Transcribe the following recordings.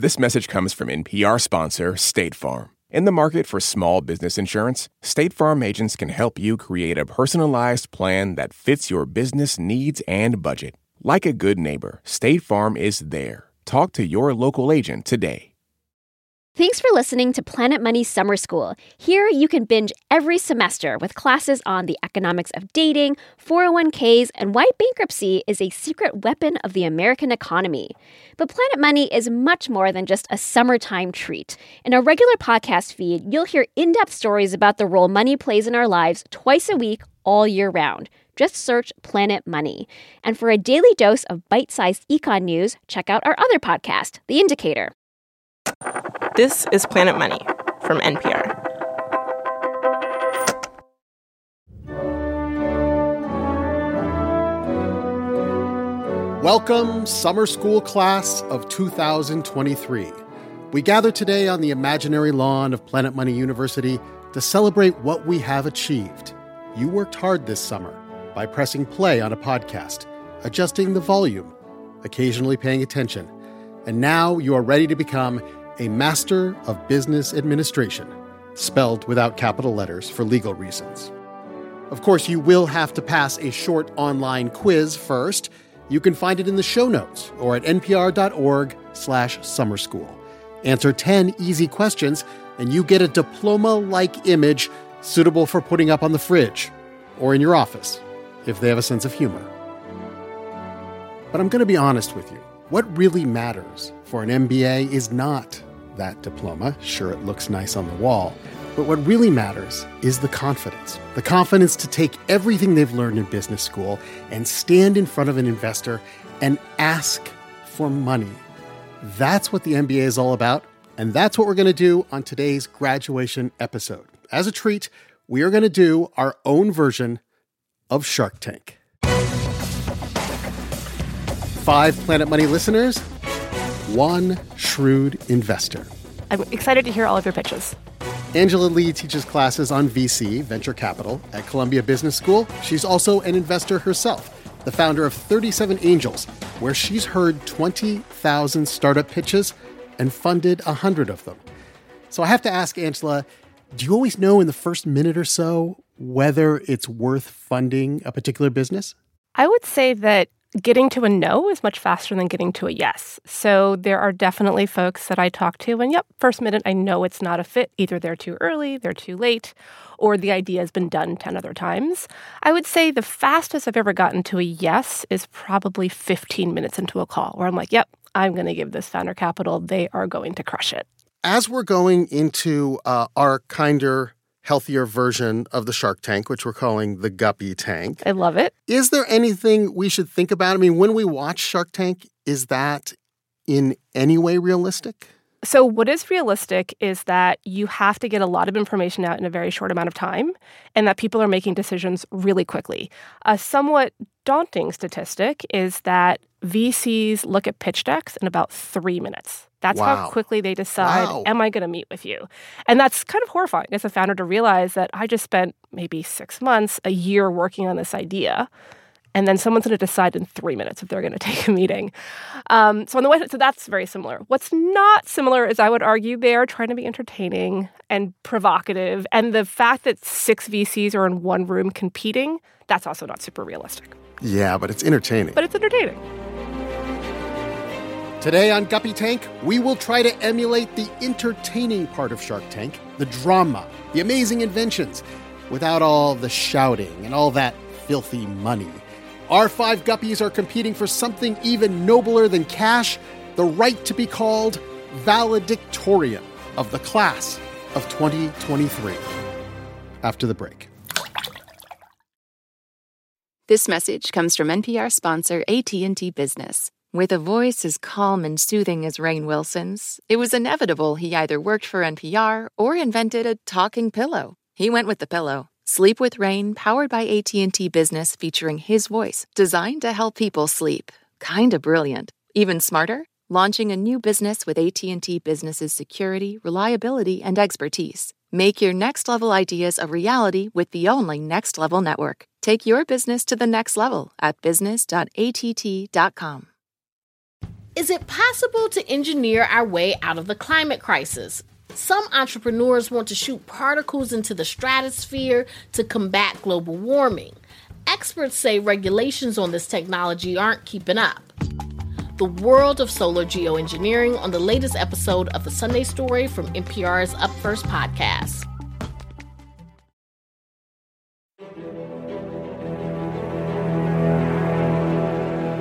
This message comes from NPR sponsor State Farm. In the market for small business insurance, State Farm agents can help you create a personalized plan that fits your business needs and budget. Like a good neighbor, State Farm is there. Talk to your local agent today. Thanks for listening to Planet Money Summer School. Here you can binge every semester with classes on the economics of dating, 401ks, and why bankruptcy is a secret weapon of the American economy. But Planet Money is much more than just a summertime treat. In our regular podcast feed, you'll hear in depth stories about the role money plays in our lives twice a week, all year round. Just search Planet Money. And for a daily dose of bite sized econ news, check out our other podcast, The Indicator. This is Planet Money from NPR. Welcome, summer school class of 2023. We gather today on the imaginary lawn of Planet Money University to celebrate what we have achieved. You worked hard this summer by pressing play on a podcast, adjusting the volume, occasionally paying attention, and now you are ready to become a Master of Business Administration, spelled without capital letters for legal reasons. Of course, you will have to pass a short online quiz first. You can find it in the show notes or at npr.org slash summer school. Answer 10 easy questions, and you get a diploma-like image suitable for putting up on the fridge or in your office, if they have a sense of humor. But I'm going to be honest with you. What really matters for an MBA is not that diploma. Sure, it looks nice on the wall. But what really matters is the confidence the confidence to take everything they've learned in business school and stand in front of an investor and ask for money. That's what the MBA is all about. And that's what we're going to do on today's graduation episode. As a treat, we are going to do our own version of Shark Tank. Five Planet Money listeners, one shrewd investor. I'm excited to hear all of your pitches. Angela Lee teaches classes on VC, venture capital, at Columbia Business School. She's also an investor herself, the founder of 37 Angels, where she's heard 20,000 startup pitches and funded 100 of them. So I have to ask Angela, do you always know in the first minute or so whether it's worth funding a particular business? I would say that getting to a no is much faster than getting to a yes. So there are definitely folks that I talk to, and yep, first minute, I know it's not a fit. Either they're too early, they're too late, or the idea has been done 10 other times. I would say the fastest I've ever gotten to a yes is probably 15 minutes into a call where I'm like, yep, I'm going to give this founder capital. They are going to crush it. As we're going into uh, our kinder healthier version of the Shark Tank, which we're calling the Guppy Tank. I love it. Is there anything we should think about? I mean, when we watch Shark Tank, is that in any way realistic? So, what is realistic is that you have to get a lot of information out in a very short amount of time and that people are making decisions really quickly. A somewhat daunting statistic is that VCs look at pitch decks in about three minutes. That's wow. how quickly they decide, wow. am I going to meet with you? And that's kind of horrifying as a founder to realize that I just spent maybe six months, a year working on this idea. And then someone's going to decide in three minutes if they're going to take a meeting. Um, so on the way, so that's very similar. What's not similar is I would argue they are trying to be entertaining and provocative, and the fact that six VCs are in one room competing, that's also not super realistic. Yeah, but it's entertaining. But it's entertaining. Today on Guppy Tank, we will try to emulate the entertaining part of Shark Tank, the drama, the amazing inventions, without all the shouting and all that filthy money. Our five Guppies are competing for something even nobler than cash the right to be called valedictorian of the class of 2023. After the break. This message comes from NPR sponsor AT&T Business. With a voice as calm and soothing as Rainn Wilson's, it was inevitable he either worked for NPR or invented a talking pillow. He went with the pillow. Sleep with Rainn, powered by AT&T Business, featuring his voice, designed to help people sleep. Kinda brilliant. Even smarter? Launching a new business with AT&T Business's security, reliability, and expertise. Make your next level ideas a reality with the only Next Level network. Take your business to the next level at business.att.com. Is it possible to engineer our way out of the climate crisis? Some entrepreneurs want to shoot particles into the stratosphere to combat global warming. Experts say regulations on this technology aren't keeping up. The world of solar geoengineering on the latest episode of the Sunday Story from NPR's Up First podcast.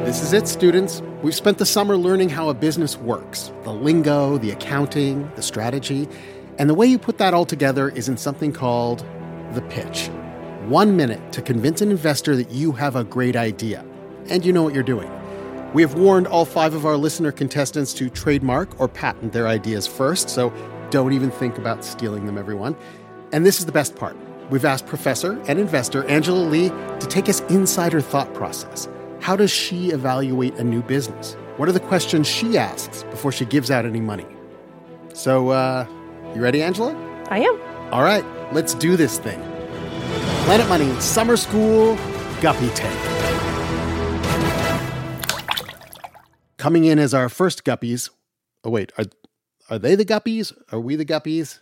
This is it, students. We've spent the summer learning how a business works the lingo, the accounting, the strategy. And the way you put that all together is in something called the pitch. One minute to convince an investor that you have a great idea and you know what you're doing. We have warned all five of our listener contestants to trademark or patent their ideas first, so don't even think about stealing them, everyone. And this is the best part. We've asked professor and investor Angela Lee to take us inside her thought process. How does she evaluate a new business? What are the questions she asks before she gives out any money? So, uh, you ready, Angela? I am. All right, let's do this thing. Planet Money Summer School Guppy Tank. Coming in as our first guppies. Oh, wait, are, are they the guppies? Are we the guppies?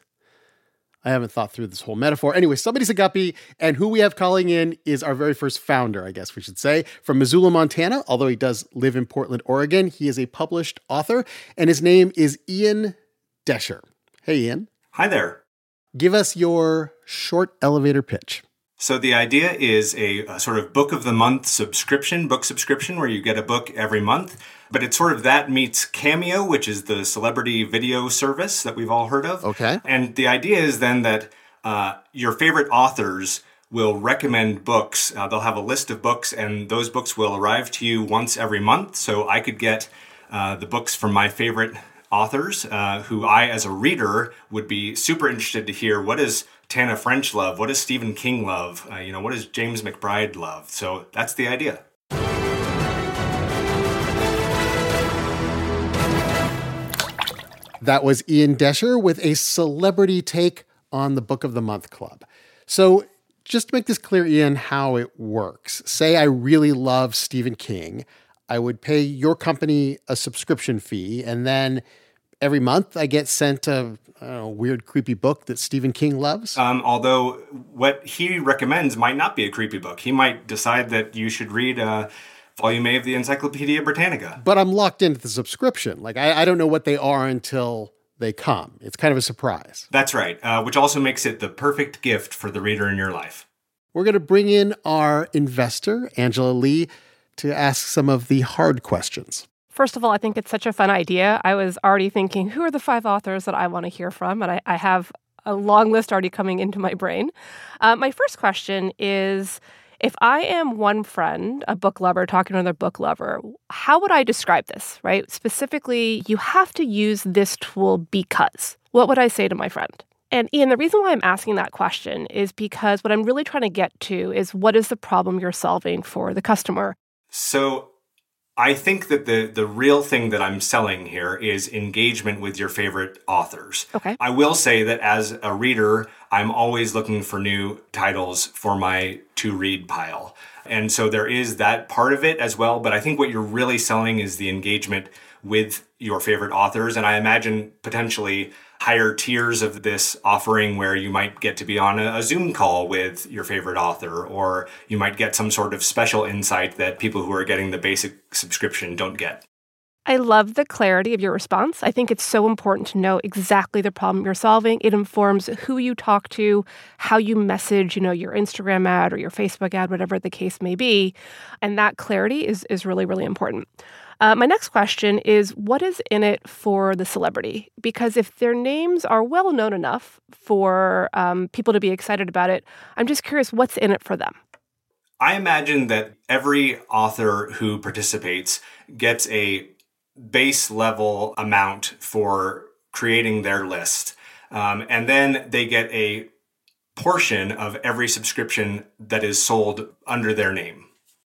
I haven't thought through this whole metaphor. Anyway, somebody's a guppy, and who we have calling in is our very first founder, I guess we should say, from Missoula, Montana, although he does live in Portland, Oregon. He is a published author, and his name is Ian Desher. Hey, Ian. Hi there. Give us your short elevator pitch. So the idea is a, a, sort of book of the month subscription, book subscription, where you get a book every month. But it's sort of that meets Cameo, which is the celebrity video service that we've all heard of. Okay. And the idea is then that uh, your favorite authors will recommend books. Uh, they'll have a list of books, and those books will arrive to you once every month. So I could get uh, the books from my favorite authors, uh, who I, as a reader, would be super interested to hear what is Tana French love, what does Stephen King love, uh, you know, what does James McBride love. So that's the idea. That was Ian Desher with a celebrity take on the Book of the Month Club. So, just to make this clear, Ian, how it works. Say I really love Stephen King. I would pay your company a subscription fee, and then every month I get sent a know, weird, creepy book that Stephen King loves. Um, although what he recommends might not be a creepy book. He might decide that you should read. Uh, volume A of the Encyclopedia Britannica. But I'm locked into the subscription. Like, I, I don't know what they are until they come. It's kind of a surprise. That's right, uh, which also makes it the perfect gift for the reader in your life. We're going to bring in our investor, Angela Lee, to ask some of the hard questions. First of all, I think it's such a fun idea. I was already thinking, who are the five authors that I want to hear from? And I, I have a long list already coming into my brain. Uh, my first question is if I am one friend, a book lover, talking to another book lover, how would I describe this, right? Specifically, you have to use this tool because. What would I say to my friend? And Ian, the reason why I'm asking that question is because what I'm really trying to get to is what is the problem you're solving for the customer? So I think that the the real thing that I'm selling here is engagement with your favorite authors. Okay. I will say that as a reader, I'm always looking for new titles for my to read pile. And so there is that part of it as well, but I think what you're really selling is the engagement with your favorite authors and I imagine potentially higher tiers of this offering where you might get to be on a, Zoom call with your favorite author, or you might get some sort of special insight that people who are getting the basic subscription don't get. I love the clarity of your response. I think it's so important to know exactly the problem you're solving. It informs who you talk to, how you message, you know, your Instagram ad or your Facebook ad, whatever the case may be. And that clarity is is really, really important. Uh, my next question is what is in it for the celebrity? Because if their names are well known enough for um, people to be excited about it, I'm just curious what's in it for them. I imagine that every author who participates gets a base level amount for creating their list. Um, and then they get a portion of every subscription that is sold under their name.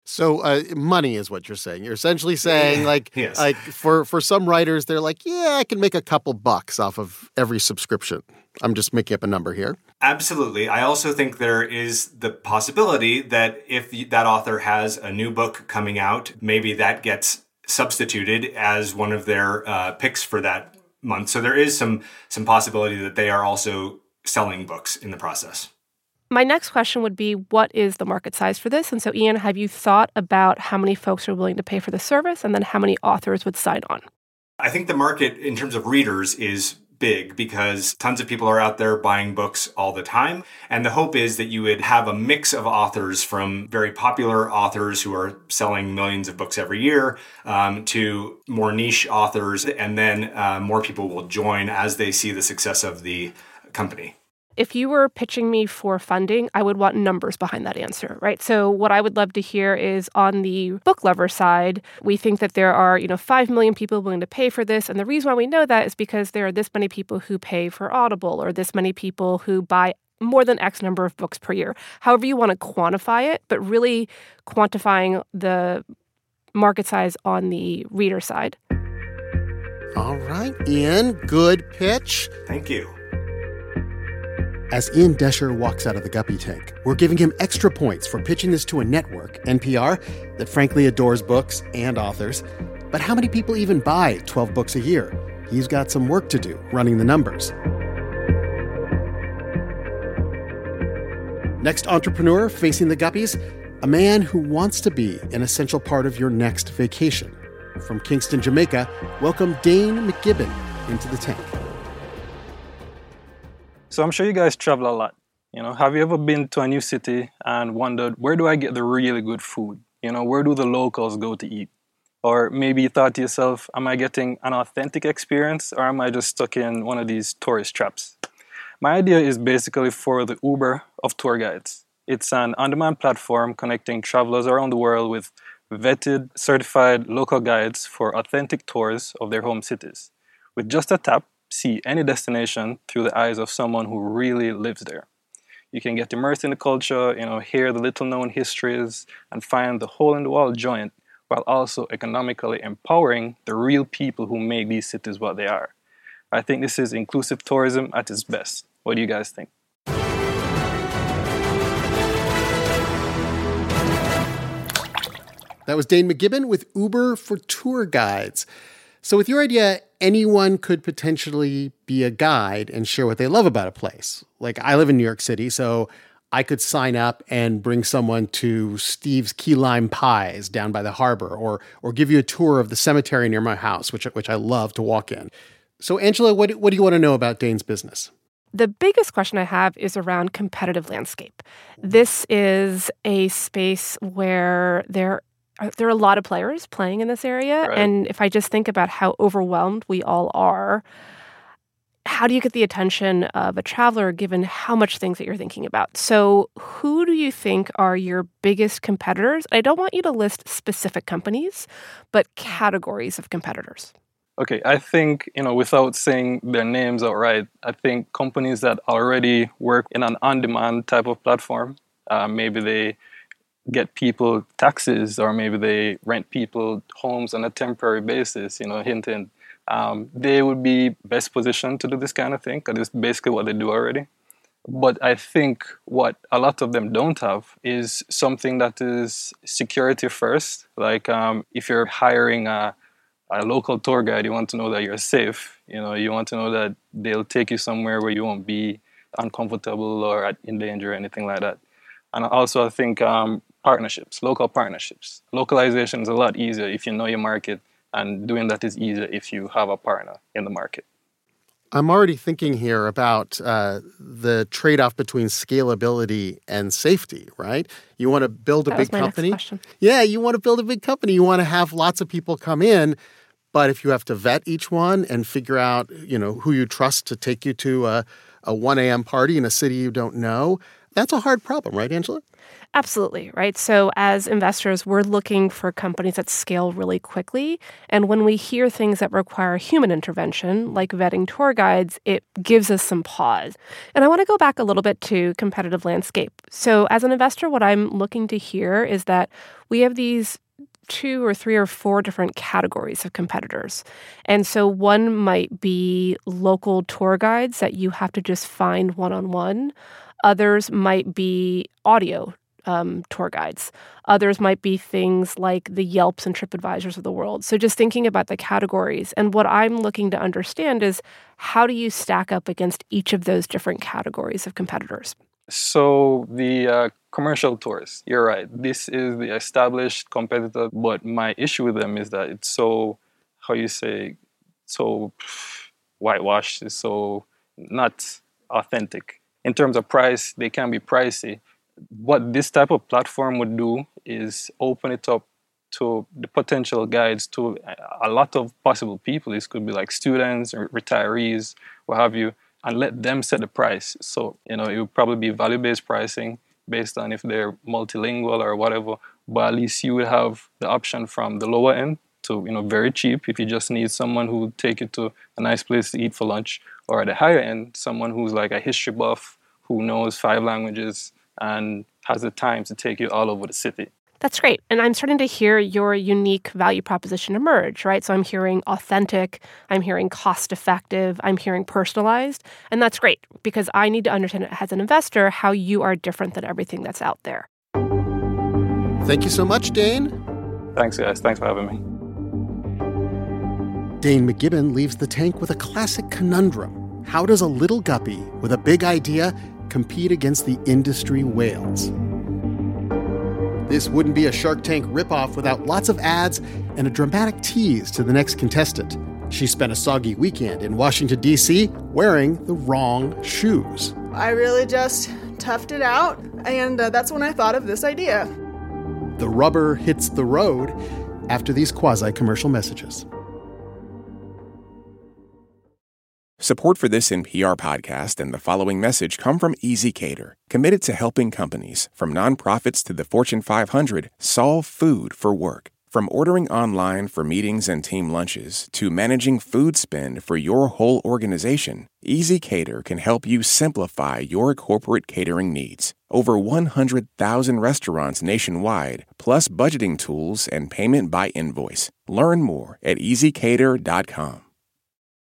So uh, money is what you're saying. You're essentially saying like yes. like for for some writers they're like, yeah, I can make a couple bucks off of every subscription. I'm just making up a number here. Absolutely. I also think there is the possibility that if that author has a new book coming out, maybe that gets substituted as one of their uh, picks for that month. So there is some some possibility that they are also selling books in the process. My next question would be what is the market size for this? And so, Ian, have you thought about how many folks are willing to pay for the service and then how many authors would sign on? I think the market in terms of readers is big because tons of people are out there buying books all the time. And the hope is that you would have a mix of authors from very popular authors who are selling millions of books every year um, to more niche authors. And then uh, more people will join as they see the success of the company if you were pitching me for funding, I would want numbers behind that answer, right? So what I would love to hear is on the book lover side, we think that there are, you know, 5 million people willing to pay for this, and the reason why we know that is because there are this many people who pay for Audible or this many people who buy more than X number of books per year. However you want to quantify it, but really quantifying the market size on the reader side. All right, Ian, good pitch. Thank you. As Ian Desher walks out of the guppy tank, we're giving him extra points for pitching this to a network, NPR, that frankly adores books and authors. But how many people even buy 12 books a year? He's got some work to do running the numbers. Next entrepreneur facing the guppies, a man who wants to be an essential part of your next vacation. From Kingston, Jamaica, welcome Dane McGibbon into the tank. So I'm sure you guys travel a lot. You know, have you ever been to a new city and wondered where do I get the really good food? You know, where do the locals go to eat? Or maybe you thought to yourself, am I getting an authentic experience or am I just stuck in one of these tourist traps? My idea is basically for the Uber of tour guides. It's an on demand platform connecting travelers around the world with vetted, certified local guides for authentic tours of their home cities. With just a tap, see any destination through the eyes of someone who really lives there. You can get immersed in the culture, you know, hear the little known histories, and find the hole in the wall joint while also economically empowering the real people who make these cities what they are. I think this is inclusive tourism at its best. What do you guys think? That was Dane McGibbon with Uber for tour guides. So, with your idea, anyone could potentially be a guide and share what they love about a place. Like, I live in New York City, so I could sign up and bring someone to Steve's Key Lime Pies down by the harbor, or or give you a tour of the cemetery near my house, which which I love to walk in. So, Angela, what what do you want to know about Dane's business? The biggest question I have is around competitive landscape. This is a space where there there are a lot of players playing in this area. Right. And if I just think about how overwhelmed we all are, how do you get the attention of a traveler given how much things that you're thinking about? So, who do you think are your biggest competitors? I don't want you to list specific companies, but categories of competitors. Okay, I think, you know, without saying their names outright, I think companies that already work in an on demand type of platform, uh, maybe they get people taxis or maybe they rent people homes on a temporary basis, you know, hinting um, they would be best positioned to do this kind of thing because it's basically what they do already. But I think what a lot of them don't have is something that is security first. Like um, if you're hiring a, a local tour guide, you want to know that you're safe. You know, you want to know that they'll take you somewhere where you won't be uncomfortable or in danger or anything like that. And also, I think um, partnerships, local partnerships. Localization is a lot easier if you know your market, and doing that is easier if you have a partner in the market. I'm already thinking here about uh, the trade off between scalability and safety, right? You want to build a that big company. Yeah, you want to build a big company. You want to have lots of people come in. But if you have to vet each one and figure out, you know, who you trust to take you to a, a 1 a.m. party in a city you don't know, that's a hard problem, right, Angela? Absolutely, right? So, as investors, we're looking for companies that scale really quickly. And when we hear things that require human intervention, like vetting tour guides, it gives us some pause. And I want to go back a little bit to competitive landscape. So, as an investor, what I'm looking to hear is that we have these two or three or four different categories of competitors. And so one might be local tour guides that you have to just find one on one. Others might be audio um, tour guides. Others might be things like the Yelps and TripAdvisors of the world. So just thinking about the categories. And what I'm looking to understand is how do you stack up against each of those different categories of competitors? So the uh, commercial tours, you're right. This is the established competitor, but my issue with them is that it's so, how you say, so whitewashed, it's so not authentic. In terms of price, they can be pricey. What this type of platform would do is open it up to the potential guides to a lot of possible people. This could be like students or retirees, what have you, and let them set the price. So, you know, it would probably be value based pricing based on if they're multilingual or whatever, but at least you would have the option from the lower end to, you know, very cheap if you just need someone who would take you to a nice place to eat for lunch, or at the higher end, someone who's like a history buff who knows five languages and has the time to take you all over the city. That's great. And I'm starting to hear your unique value proposition emerge, right? So I'm hearing authentic, I'm hearing cost effective, I'm hearing personalized. And that's great because I need to understand as an investor how you are different than everything that's out there. Thank you so much, Dane. Thanks, guys. Thanks for having me. Dane McGibbon leaves the tank with a classic conundrum. How does a little guppy with a big idea compete against the industry whales? This wouldn't be a Shark Tank ripoff without lots of ads and a dramatic tease to the next contestant. She spent a soggy weekend in Washington, D.C., wearing the wrong shoes. I really just toughed it out, and uh, that's when I thought of this idea. The rubber hits the road after these quasi commercial messages. Support for this NPR podcast and the following message come from ezCater, committed to helping companies, from nonprofits to the Fortune 500, solve food for work. From ordering online for meetings and team lunches to managing food spend for your whole organization, ezCater can help you simplify your corporate catering needs. Over 100,000 restaurants nationwide, plus budgeting tools and payment by invoice. Learn more at ezcater.com.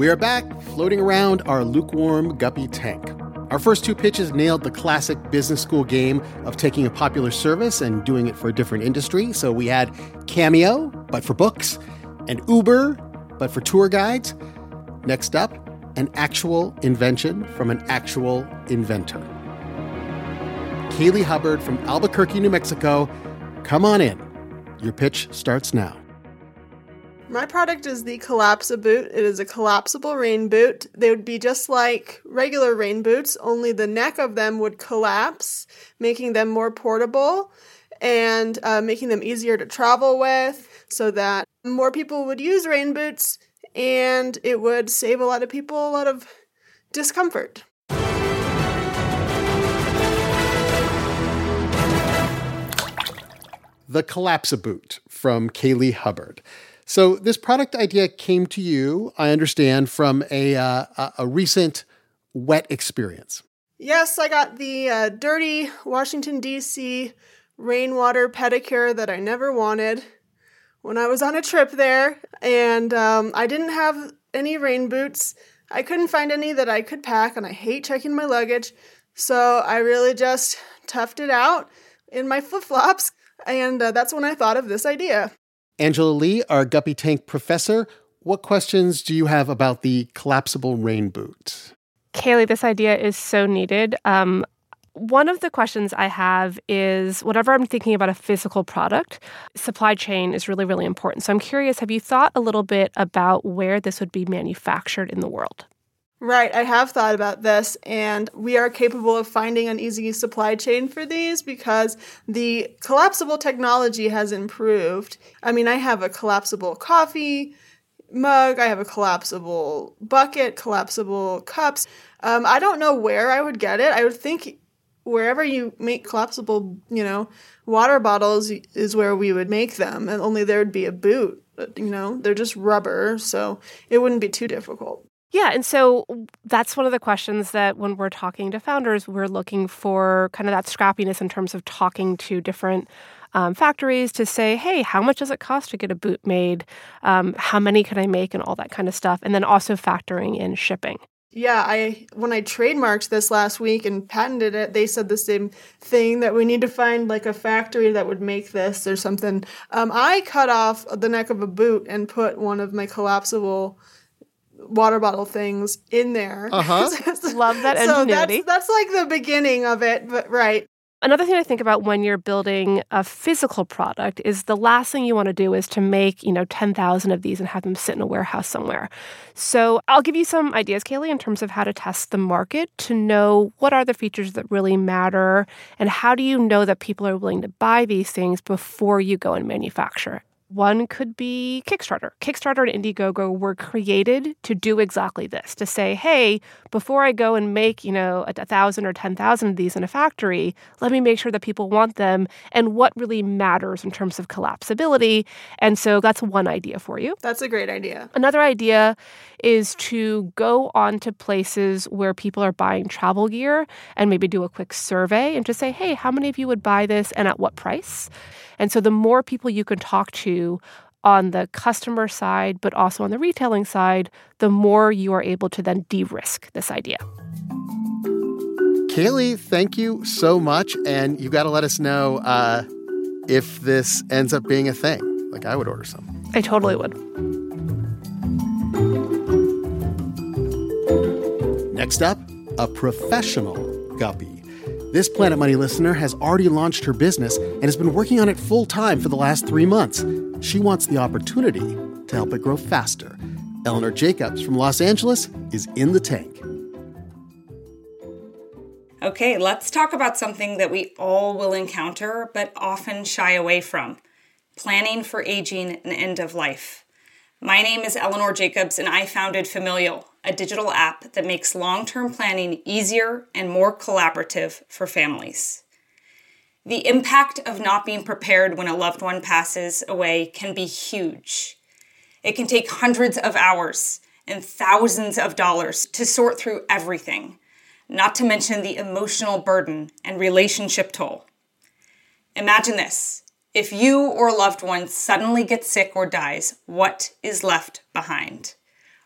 We are back, floating around our lukewarm guppy tank. Our first two pitches nailed the classic business school game of taking a popular service and doing it for a different industry. So we had Cameo, but for books, and Uber, but for tour guides. Next up, an actual invention from an actual inventor. Kaylee Hubbard from Albuquerque, New Mexico. Come on in. Your pitch starts now. My product is the Collapsi-Boot. It is a collapsible rain boot. They would be just like regular rain boots, only the neck of them would collapse, making them more portable and uh, making them easier to travel with so that more people would use rain boots and it would save a lot of people a lot of discomfort. The Collapsi-Boot from Kaylee Hubbard. So this product idea came to you, I understand, from a uh, a recent wet experience. Yes, I got the uh, dirty Washington D.C. rainwater pedicure that I never wanted when I was on a trip there, and um, I didn't have any rain boots. I couldn't find any that I could pack, and I hate checking my luggage, so I really just toughed it out in my flip flops, and uh, that's when I thought of this idea. Angela Lee, our Guppy Tank professor, what questions do you have about the collapsible rain boot? Kaylee, this idea is so needed. Um, one of the questions I have is whenever I'm thinking about a physical product, supply chain is really, really important. So I'm curious have you thought a little bit about where this would be manufactured in the world? Right, I have thought about this, and we are capable of finding an easy supply chain for these because the collapsible technology has improved. I mean, I have a collapsible coffee mug, I have a collapsible bucket, collapsible cups. Um, I don't know where I would get it. I would think wherever you make collapsible, you know, water bottles is where we would make them, and only there would be a boot. You know, they're just rubber, so it wouldn't be too difficult. Yeah, and so that's one of the questions that when we're talking to founders, we're looking for kind of that scrappiness in terms of talking to different um, factories to say, hey, how much does it cost to get a boot made? Um, how many can I make, and all that kind of stuff. And then also factoring in shipping. Yeah, I when I trademarked this last week and patented it, they said the same thing that we need to find like a factory that would make this or something. Um, I cut off the neck of a boot and put one of my collapsible water bottle things in there. Uh-huh. Love that ingenuity. So that's, that's like the beginning of it, but right. Another thing I think about when you're building a physical product is the last thing you want to do is to make, you know, 10,000 of these and have them sit in a warehouse somewhere. So, I'll give you some ideas, Kaylee, in terms of how to test the market to know what are the features that really matter and how do you know that people are willing to buy these things before you go and manufacture one could be Kickstarter. Kickstarter and Indiegogo were created to do exactly this to say, hey, before I go and make, you know, a, a thousand or 10,000 of these in a factory, let me make sure that people want them and what really matters in terms of collapsibility. And so that's one idea for you. That's a great idea. Another idea is to go on to places where people are buying travel gear and maybe do a quick survey and just say, hey, how many of you would buy this and at what price? And so the more people you can talk to on the customer side, but also on the retailing side, the more you are able to then de risk this idea. Kaylee, thank you so much. And you got to let us know uh, if this ends up being a thing. Like, I would order some. I totally would. Next up, a professional guppy. This Planet Money listener has already launched her business and has been working on it full time for the last three months. She wants the opportunity to help it grow faster. Eleanor Jacobs from Los Angeles is in the tank. Okay, let's talk about something that we all will encounter but often shy away from planning for aging and end of life. My name is Eleanor Jacobs, and I founded Familial, a digital app that makes long term planning easier and more collaborative for families. The impact of not being prepared when a loved one passes away can be huge. It can take hundreds of hours and thousands of dollars to sort through everything, not to mention the emotional burden and relationship toll. Imagine this if you or a loved one suddenly gets sick or dies, what is left behind?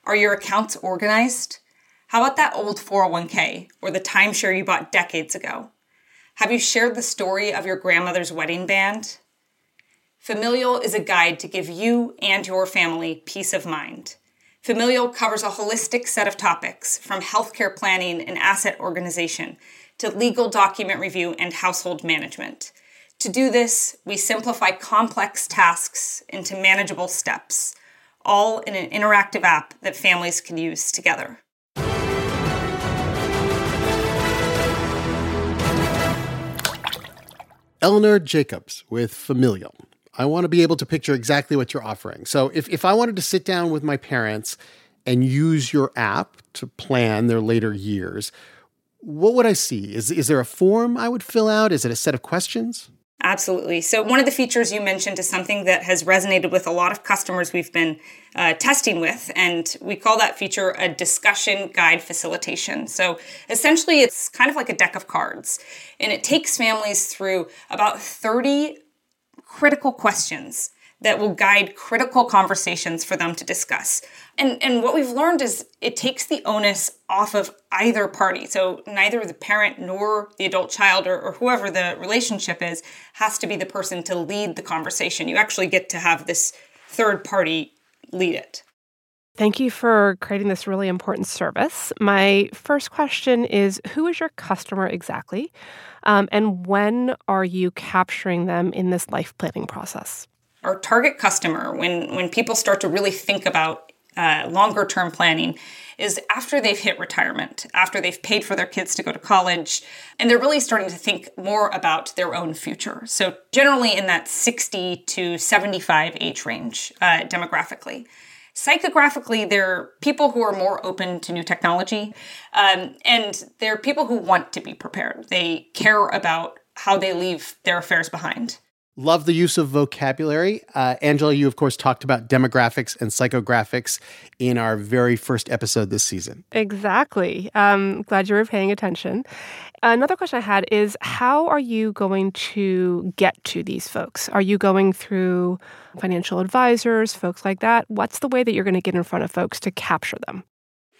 Are your accounts organized? How about that old 401k or the timeshare you bought decades ago? Have you shared the story of your grandmother's wedding band? Familial is a guide to give you and your family peace of mind. Familial covers a holistic set of topics from healthcare planning and asset organization to legal document review and household management. To do this, we simplify complex tasks into manageable steps, all in an interactive app that families can use together. Eleanor Jacobs with Familial. I want to be able to picture exactly what you're offering. So if, if I wanted to sit down with my parents and use your app to plan their later years, what would I see? Is, is there a form I would fill out? Is it a set of questions? Absolutely. So, one of the features you mentioned is something that has resonated with a lot of customers we've been uh, testing with, and we call that feature a discussion guide facilitation. So, essentially, it's kind of like a deck of cards, and it takes families through about 30 critical questions that will guide critical conversations for them to discuss. And, and what we've learned is it takes the onus off of either party. So neither the parent nor the adult child or, or whoever the relationship is has to be the person to lead the conversation. You actually get to have this third party lead it. Thank you for creating this really important service. My first question is Who is your customer exactly? Um, and when are you capturing them in this life planning process? Our target customer, when, when people start to really think about uh, longer term planning, is after they've hit retirement, after they've paid for their kids to go to college, and they're really starting to think more about their own future. So, generally in that 60 to 75 age range uh, demographically. Psychographically, they're people who are more open to new technology, um, and they're people who want to be prepared. They care about how they leave their affairs behind. Love the use of vocabulary. Uh, Angela, you of course talked about demographics and psychographics in our very first episode this season. Exactly. Um, glad you were paying attention. Another question I had is how are you going to get to these folks? Are you going through financial advisors, folks like that? What's the way that you're going to get in front of folks to capture them?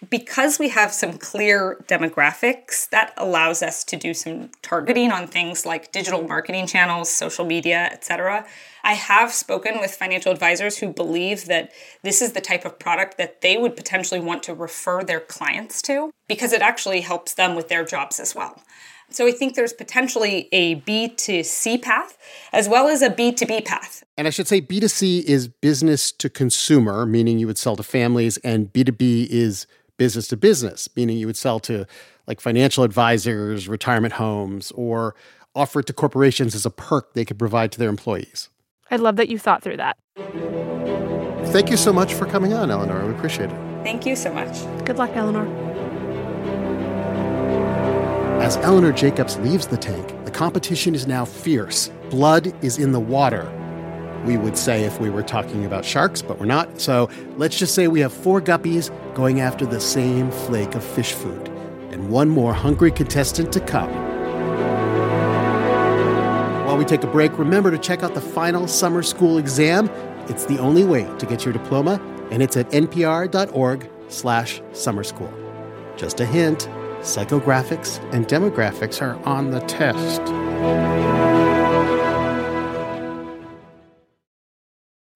Because we have some clear demographics, that allows us to do some targeting on things like digital marketing channels, social media, etc. I have spoken with financial advisors who believe that this is the type of product that they would potentially want to refer their clients to because it actually helps them with their jobs as well. So I think there's potentially a B2C path as well as a B2B path. And I should say B2C is business to consumer, meaning you would sell to families, and B2B is business to business, meaning you would sell to like financial advisors, retirement homes, or offer it to corporations as a perk they could provide to their employees. I love that you thought through that. Thank you so much for coming on, Eleanor. We appreciate it. Thank you so much. Good luck, Eleanor. As Eleanor Jacobs leaves the tank, the competition is now fierce. Blood is in the water we would say if we were talking about sharks, but we're not. So let's just say we have four guppies going after the same flake of fish food, and one more hungry contestant to come. While we take a break, remember to check out the final summer school exam. It's the only way to get your diploma, and it's at npr.org slash summer school. Just a hint, psychographics and demographics are on the test.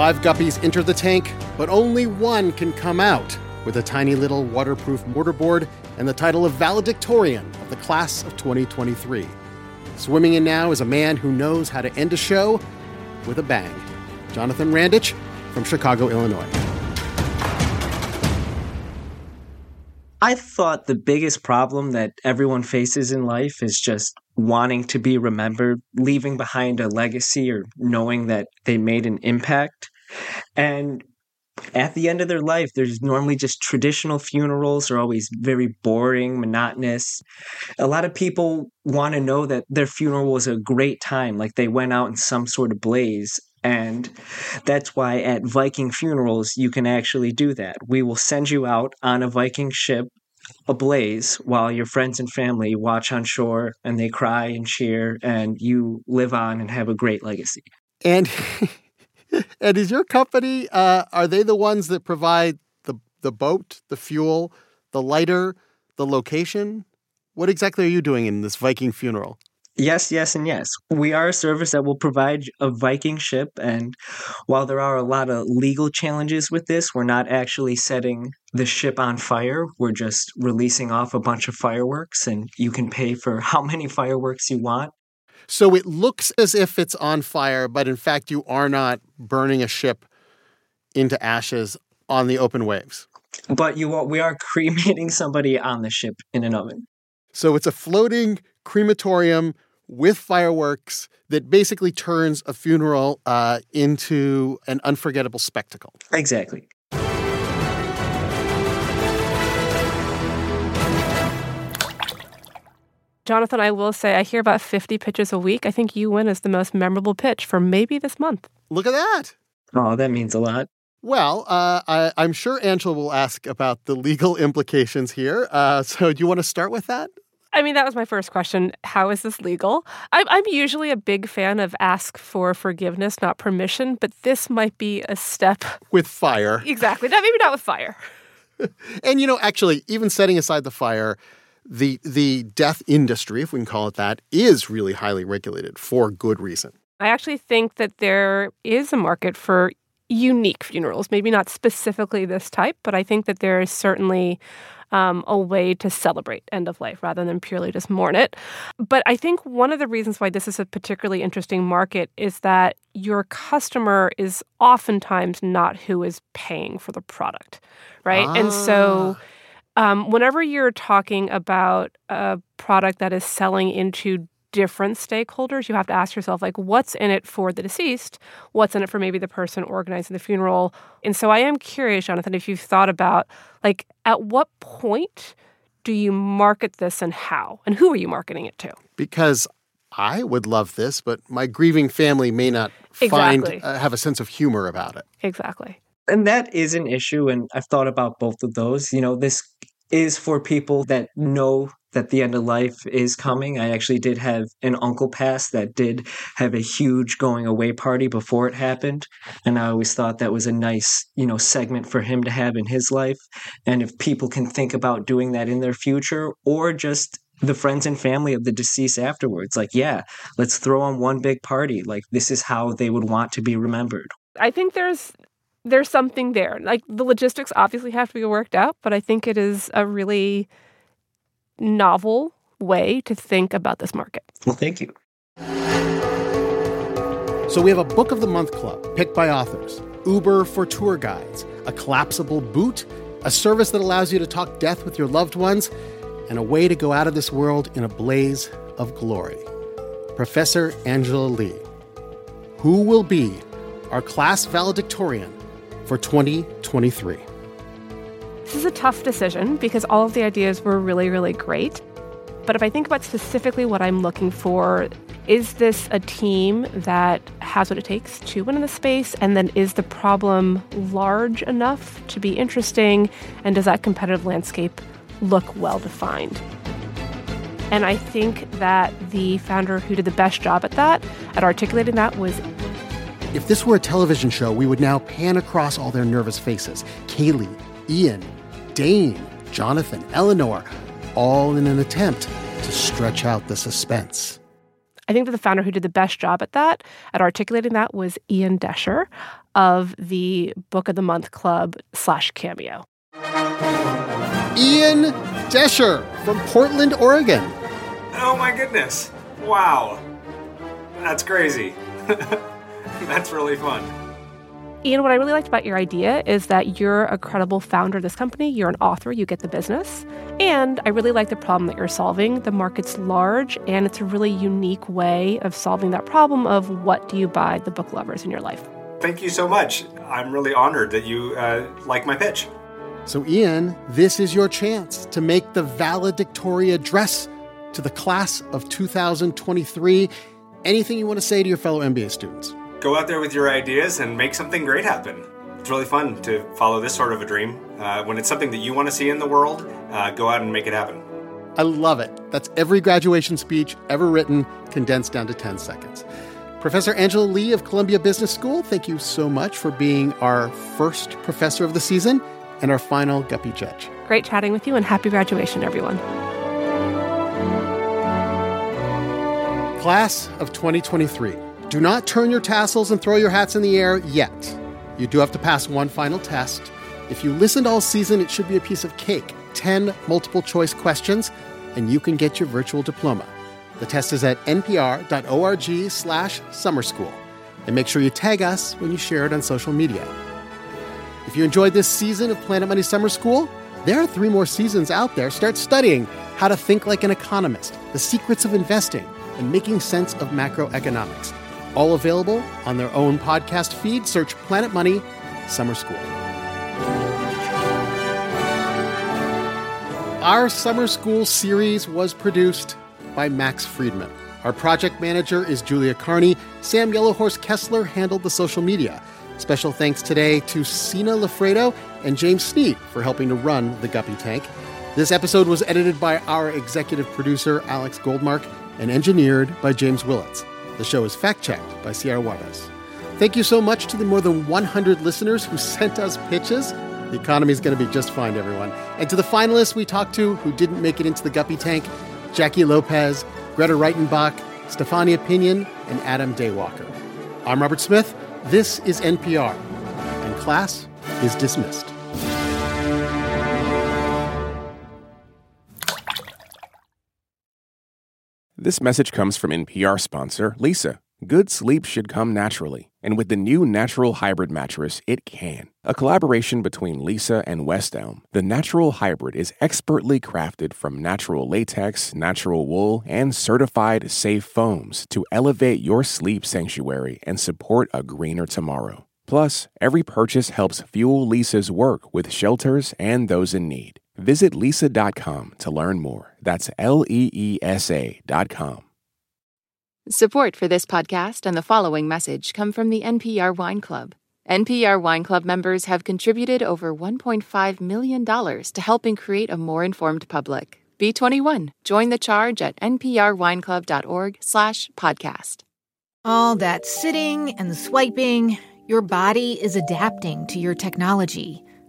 Five guppies enter the tank, but only one can come out with a tiny little waterproof mortarboard and the title of valedictorian of the class of 2023. Swimming in now is a man who knows how to end a show with a bang. Jonathan Randich from Chicago, Illinois. I thought the biggest problem that everyone faces in life is just wanting to be remembered, leaving behind a legacy, or knowing that they made an impact. And at the end of their life, there's normally just traditional funerals are always very boring, monotonous. A lot of people want to know that their funeral was a great time, like they went out in some sort of blaze. And that's why at Viking funerals, you can actually do that. We will send you out on a Viking ship ablaze while your friends and family watch on shore and they cry and cheer and you live on and have a great legacy. And and is your company uh, are they the ones that provide the the boat, the fuel, the lighter, the location? What exactly are you doing in this Viking funeral? Yes, yes, and yes. We are a service that will provide a Viking ship. And while there are a lot of legal challenges with this, we're not actually setting the ship on fire. We're just releasing off a bunch of fireworks, and you can pay for how many fireworks you want. So it looks as if it's on fire, but in fact, you are not burning a ship into ashes on the open waves. But you are, we are cremating somebody on the ship in an oven. So it's a floating crematorium with fireworks that basically turns a funeral uh, into an unforgettable spectacle. Exactly. Jonathan, I will say I hear about 50 pitches a week. I think you win as the most memorable pitch for maybe this month. Look at that. Oh, that means a lot. Well, uh, I, am sure Angela will ask about the legal implications here. Uh, so, do you want to start with that? I mean, that was my first question. How is this legal? I'm, I'm usually a big fan of ask for forgiveness, not permission, but this might be a step with fire. Exactly. Not, maybe not with fire. and, you know, actually, even setting aside the fire, the the death industry, if we can call it that, is really highly regulated for good reason. I actually think that there is a market for unique funerals, maybe not specifically this type, but I think that there is certainly um, a way to celebrate end of life rather than purely just mourn it. But I think one of the reasons why this is a particularly interesting market is that your customer is oftentimes not who is paying for the product, right? Ah. And so. Um, whenever you're talking about a product that is selling into different stakeholders, you have to ask yourself, like, what's in it for the deceased? What's in it for maybe the person organizing the funeral? And so I am curious, Jonathan, if you've thought about, like, at what point do you market this and how? And who are you marketing it to? Because I would love this, but my grieving family may not exactly. find uh, have a sense of humor about it. Exactly. And that is an issue and I've thought about both of those. You know, this is for people that know that the end of life is coming. I actually did have an uncle pass that did have a huge going away party before it happened. And I always thought that was a nice, you know, segment for him to have in his life. And if people can think about doing that in their future or just the friends and family of the deceased afterwards, like, yeah, let's throw on one big party. Like, this is how they would want to be remembered. I think there's there's something there. Like the logistics obviously have to be worked out, but I think it is a really novel way to think about this market. Well, thank you. So we have a Book of the Month Club picked by authors, Uber for tour guides, a collapsible boot, a service that allows you to talk death with your loved ones, and a way to go out of this world in a blaze of glory. Professor Angela Lee, who will be our class valedictorian for 2023? This is a tough decision because all of the ideas were really, really great. But if I think about specifically what I'm looking for, is this a team that has what it takes to win in the space? And then is the problem large enough to be interesting? And does that competitive landscape look well defined? And I think that the founder who did the best job at that, at articulating that, was. If this were a television show, we would now pan across all their nervous faces Kaylee, Ian, Dane, Jonathan, Eleanor, all in an attempt to stretch out the suspense. I think that the founder who did the best job at that, at articulating that, was Ian Desher of the Book of the Month Club slash Cameo. Ian Desher from Portland, Oregon. Oh my goodness. Wow. That's crazy. That's really fun. Ian, what I really liked about your idea is that you're a credible founder of this company. You're an author, you get the business. And I really like the problem that you're solving. The market's large, and it's a really unique way of solving that problem of what do you buy the book lovers in your life. Thank you so much. I'm really honored that you uh, like my pitch. So, Ian, this is your chance to make the valedictory address to the class of 2023. Anything you want to say to your fellow MBA students? Go out there with your ideas and make something great happen. It's really fun to follow this sort of a dream. Uh, when it's something that you want to see in the world, uh, go out and make it happen. I love it. That's every graduation speech ever written, condensed down to 10 seconds. Professor Angela Lee of Columbia Business School, thank you so much for being our first professor of the season and our final Guppy judge. Great chatting with you and happy graduation, everyone. Class of 2023. Do not turn your tassels and throw your hats in the air yet. You do have to pass one final test. If you listened all season, it should be a piece of cake 10 multiple choice questions, and you can get your virtual diploma. The test is at npr.org slash summer school. And make sure you tag us when you share it on social media. If you enjoyed this season of Planet Money Summer School, there are three more seasons out there. Start studying how to think like an economist, the secrets of investing, and making sense of macroeconomics all available on their own podcast feed. Search Planet Money Summer School. Our summer school series was produced by Max Freedman. Our project manager is Julia Carney. Sam Yellowhorse Kessler handled the social media. Special thanks today to Sina Loffredo and James Sneed for helping to run the Guppy Tank. This episode was edited by our executive producer, Alex Goldmark, and engineered by James Willetts. The show is fact checked by Sierra Juarez. Thank you so much to the more than 100 listeners who sent us pitches. The economy is going to be just fine, everyone. And to the finalists we talked to who didn't make it into the Guppy tank Jackie Lopez, Greta Reitenbach, Stefania Pinion, and Adam Daywalker. I'm Robert Smith. This is NPR. And class is dismissed. This message comes from NPR sponsor Leesa. Good sleep should come naturally, and with the new Natural Hybrid mattress, it can. A collaboration between Leesa and West Elm, the Natural Hybrid is expertly crafted from natural latex, natural wool, and certified safe foams to elevate your sleep sanctuary and support a greener tomorrow. Plus, every purchase helps fuel Leesa's work with shelters and those in need. Visit leesa.com to learn more. That's L E E S A.com. Support for this podcast and the following message come from the NPR Wine Club. NPR Wine Club members have contributed over $1.5 million to helping create a more informed public. B21. Join the charge at nprwineclub.org slash podcast. All that sitting and swiping, your body is adapting to your technology.